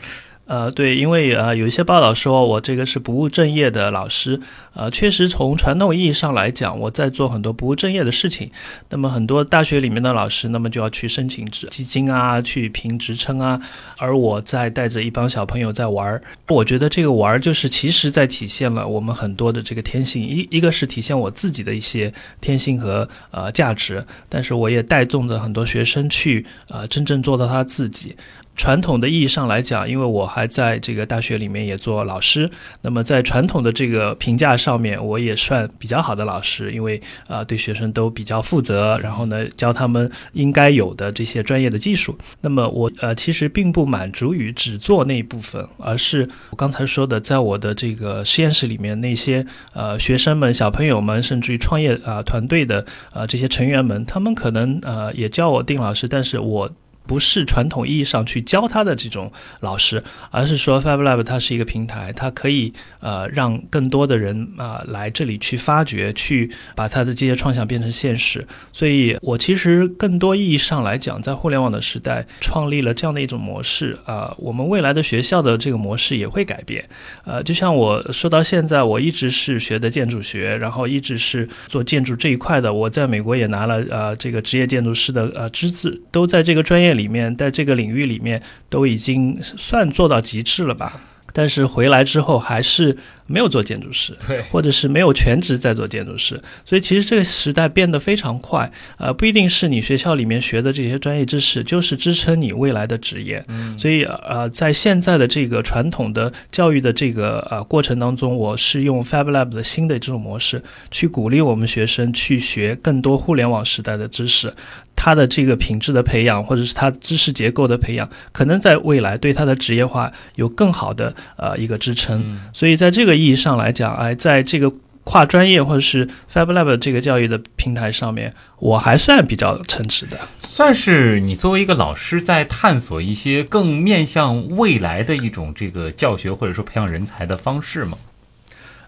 呃，对，因为呃有一些报道说我这个是不务正业的老师，呃，确实从传统意义上来讲，我在做很多不务正业的事情。那么很多大学里面的老师，那么就要去申请职基金啊，去评职称啊，而我在带着一帮小朋友在玩儿。我觉得这个玩儿就是其实在体现了我们很多的这个天性，一一个是体现我自己的一些天性和呃价值，但是我也带动着很多学生去呃真正做到他自己。传统的意义上来讲，因为我还在这个大学里面也做老师，那么在传统的这个评价上面，我也算比较好的老师，因为啊、对学生都比较负责，然后呢教他们应该有的这些专业的技术。那么我呃其实并不满足于只做那一部分，而是我刚才说的，在我的这个实验室里面那些呃学生们、小朋友们，甚至于创业啊、团队的呃这些成员们，他们可能呃也叫我丁老师，但是我。不是传统意义上去教他的这种老师，而是说 Fab Lab 它是一个平台，它可以呃让更多的人啊、来这里去发掘，去把他的这些创想变成现实。所以我其实更多意义上来讲，在互联网的时代，创立了这样的一种模式啊、我们未来的学校的这个模式也会改变。呃，就像我说到现在，我一直是学的建筑学，然后一直是做建筑这一块的。我在美国也拿了呃这个职业建筑师的呃资质，都在这个专业里面，在这个领域里面都已经算做到极致了吧。但是回来之后还是没有做建筑师，对。或者是没有全职在做建筑师，所以其实这个时代变得非常快，呃，不一定是你学校里面学的这些专业知识就是支撑你未来的职业，嗯。所以呃，在现在的这个传统的教育的这个呃过程当中，我是用 Fab Lab 的新的这种模式去鼓励我们学生去学更多互联网时代的知识。他的这个品质的培养，或者是他知识结构的培养，可能在未来对他的职业化有更好的呃一个支撑。嗯。所以在这个意义上来讲，哎，在这个跨专业或者是 Fab Lab 这个教育的平台上面，我还算比较称职的。算是你作为一个老师，在探索一些更面向未来的一种这个教学或者说培养人才的方式吗？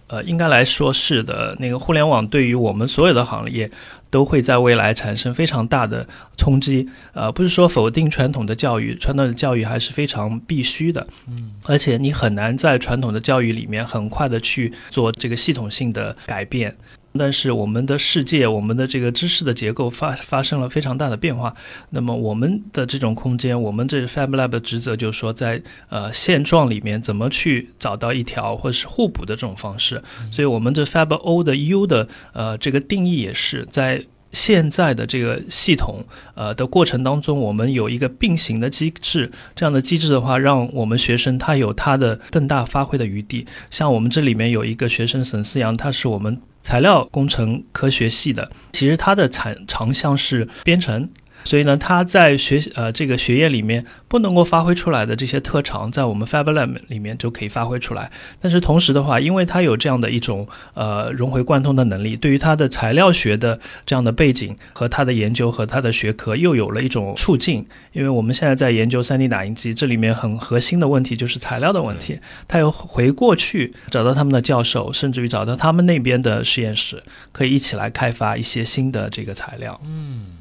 呃，应该来说是的。那个互联网对于我们所有的行业都会在未来产生非常大的冲击。呃，不是说否定传统的教育，传统的教育还是非常必须的。嗯，而且你很难在传统的教育里面很快的去做这个系统性的改变。但是我们的世界，我们的这个知识的结构发发生了非常大的变化。那么我们的这种空间，我们这 Fab Lab 的职责就是说在，呃现状里面怎么去找到一条或者是互补的这种方式。所以我们这 Fab O 的 U 的呃这个定义也是在。现在的这个系统，呃的过程当中，我们有一个并行的机制，这样的机制的话，让我们学生他有他的更大发挥的余地。像我们这里面有一个学生沈思阳，他是我们材料工程科学系的，其实它的长长项是编程。所以呢，他在学呃这个学业里面不能够发挥出来的这些特长，在我们 FabLab 里面就可以发挥出来。但是同时的话，因为他有这样的一种呃融会贯通的能力，对于他的材料学的这样的背景和他的研究和他的学科又有了一种促进。因为我们现在在研究 3D 打印机，这里面很核心的问题就是材料的问题。他又回过去找到他们的教授，甚至于找到他们那边的实验室，可以一起来开发一些新的这个材料。嗯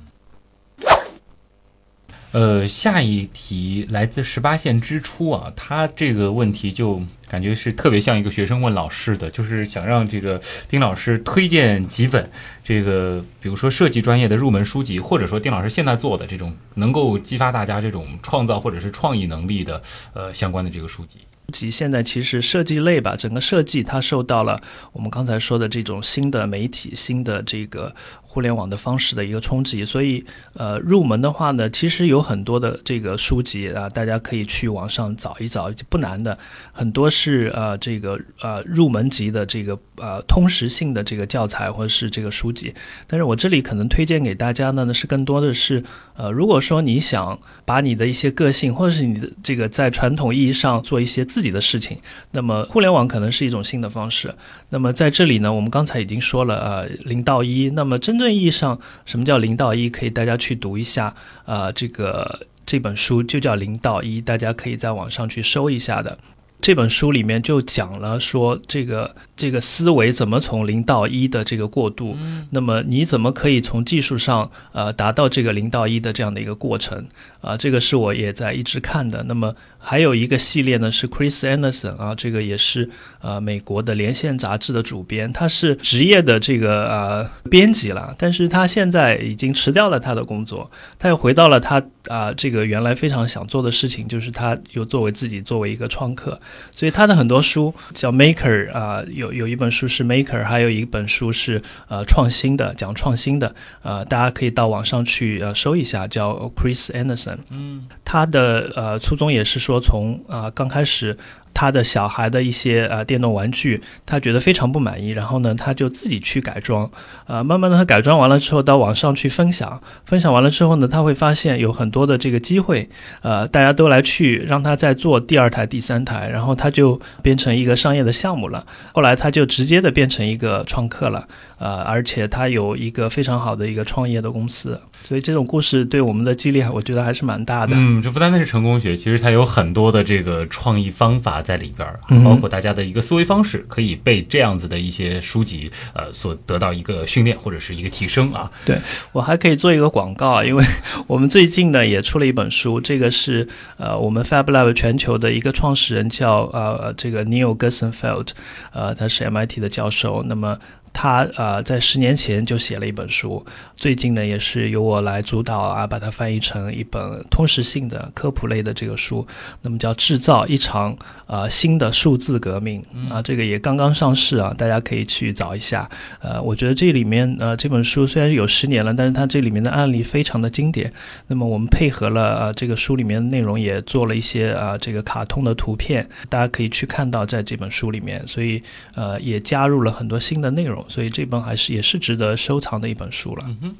呃，下一题来自十八线之初啊，他这个问题就感觉是特别像一个学生问老师的，就是想让这个丁老师推荐几本这个，比如说设计专业的入门书籍，或者说丁老师现在做的这种能够激发大家这种创造或者是创意能力的呃相关的这个书籍。及现在其实设计类吧，整个设计它受到了我们刚才说的这种新的媒体、新的这个互联网的方式的一个冲击，所以呃入门的话呢，其实有很多的这个书籍啊，大家可以去网上找一找，不难的，很多是呃这个呃入门级的这个呃通识性的这个教材或者是这个书籍，但是我这里可能推荐给大家的呢是更多的是呃如果说你想把你的一些个性或者是你的这个在传统意义上做一些自己的事情，那么互联网可能是一种新的方式。那么在这里呢，我们刚才已经说了，呃，零到一。那么真正意义上，什么叫零到一？可以大家去读一下，呃，这个这本书就叫零到一，大家可以在网上去搜一下的。这本书里面就讲了说，这个这个思维怎么从零到一的这个过渡，那么你怎么可以从技术上呃达到这个零到一的这样的一个过程啊？这个是我也在一直看的。那么还有一个系列呢，是 Chris Anderson 啊，这个也是呃美国的连线杂志的主编，他是职业的这个呃编辑了，但是他现在已经辞掉了他的工作，他又回到了他啊这个原来非常想做的事情，就是他又作为自己作为一个创客，所以他的很多书叫 Maker 啊，有有一本书是 Maker，还有一本书是呃创新的，讲创新的，呃大家可以到网上去呃搜一下，叫 Chris Anderson，嗯，他的呃初衷也是说。从啊刚开始，他的小孩的一些呃电动玩具，他觉得非常不满意，然后呢，他就自己去改装，呃，慢慢的他改装完了之后，到网上去分享，分享完了之后呢，他会发现有很多的这个机会，呃，大家都来去让他再做第二台、第三台，然后他就变成一个商业的项目了。后来他就直接的变成一个创客了，呃，而且他有一个非常好的一个创业的公司。所以这种故事对我们的激励，我觉得还是蛮大的。嗯，这不单单是成功学，其实它有很多的这个创意方法在里边儿，包括大家的一个思维方式，可以被这样子的一些书籍呃所得到一个训练或者是一个提升啊。对我还可以做一个广告，因为我们最近呢也出了一本书，这个是呃我们 FabLab 全球的一个创始人叫呃这个 Neil Gershenfeld，呃他是 MIT 的教授，那么。他呃，在十年前就写了一本书，最近呢也是由我来主导啊，把它翻译成一本通识性的科普类的这个书，那么叫《制造一场呃新的数字革命》啊，这个也刚刚上市啊，大家可以去找一下。呃，我觉得这里面呃这本书虽然有十年了，但是它这里面的案例非常的经典。那么我们配合了呃这个书里面的内容，也做了一些啊这个卡通的图片，大家可以去看到在这本书里面，所以呃也加入了很多新的内容。所以这本还是也是值得收藏的一本书了。嗯。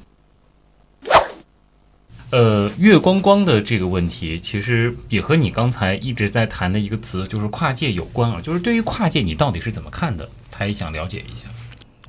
呃，月光光的这个问题，其实也和你刚才一直在谈的一个词，就是跨界有关啊。就是对于跨界，你到底是怎么看的？他也想了解一下。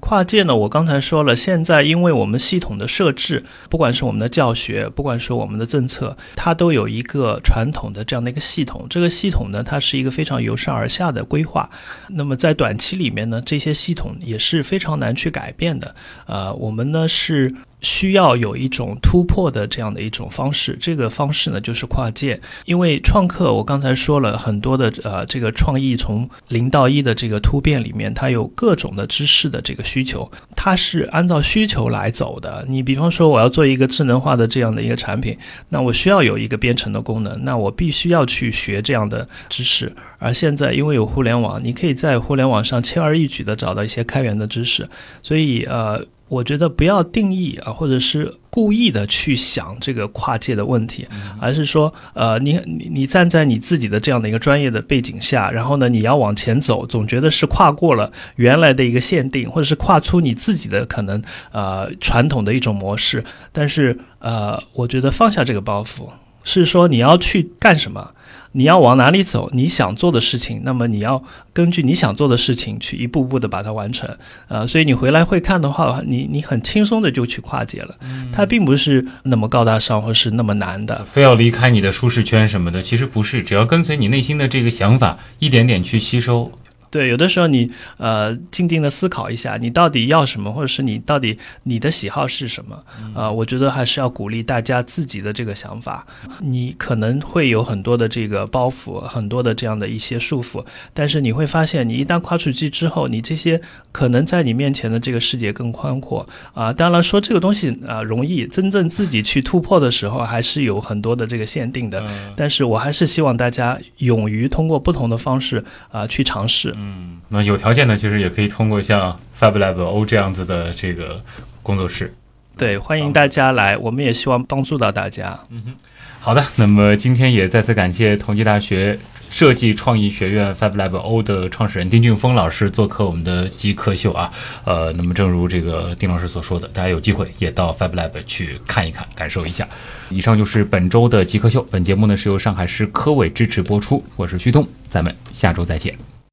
跨界呢？我刚才说了，现在因为我们系统的设置，不管是我们的教学，不管是我们的政策，它都有一个传统的这样的一个系统。这个系统呢，它是一个非常由上而下的规划。那么在短期里面呢，这些系统也是非常难去改变的。呃，我们呢是。需要有一种突破的这样的一种方式，这个方式呢就是跨界。因为创客，我刚才说了很多的呃，这个创意从零到一的这个突变里面，它有各种的知识的这个需求，它是按照需求来走的。你比方说，我要做一个智能化的这样的一个产品，那我需要有一个编程的功能，那我必须要去学这样的知识。而现在因为有互联网，你可以在互联网上轻而易举的找到一些开源的知识，所以呃。我觉得不要定义啊，或者是故意的去想这个跨界的问题，而是说，呃，你你你站在你自己的这样的一个专业的背景下，然后呢，你要往前走，总觉得是跨过了原来的一个限定，或者是跨出你自己的可能呃传统的一种模式。但是呃，我觉得放下这个包袱，是说你要去干什么。你要往哪里走？你想做的事情，那么你要根据你想做的事情去一步步的把它完成。呃，所以你回来会看的话，你你很轻松的就去跨界了。它并不是那么高大上或是那么难的。非要离开你的舒适圈什么的，其实不是，只要跟随你内心的这个想法，一点点去吸收。对，有的时候你呃静静的思考一下，你到底要什么，或者是你到底你的喜好是什么？呃，我觉得还是要鼓励大家自己的这个想法。你可能会有很多的这个包袱，很多的这样的一些束缚，但是你会发现，你一旦跨出去之后，你这些可能在你面前的这个世界更宽阔啊。当然说这个东西啊容易，真正自己去突破的时候，还是有很多的这个限定的。但是我还是希望大家勇于通过不同的方式啊去尝试。嗯，那有条件呢，其实也可以通过像 FabLab O 这样子的这个工作室，对，欢迎大家来，我们也希望帮助到大家。嗯哼，好的，那么今天也再次感谢同济大学设计创意学院 FabLab O 的创始人丁俊峰老师做客我们的极客秀啊。呃，那么正如这个丁老师所说的，大家有机会也到 FabLab 去看一看，感受一下。以上就是本周的极客秀，本节目呢是由上海市科委支持播出，我是旭东，咱们下周再见。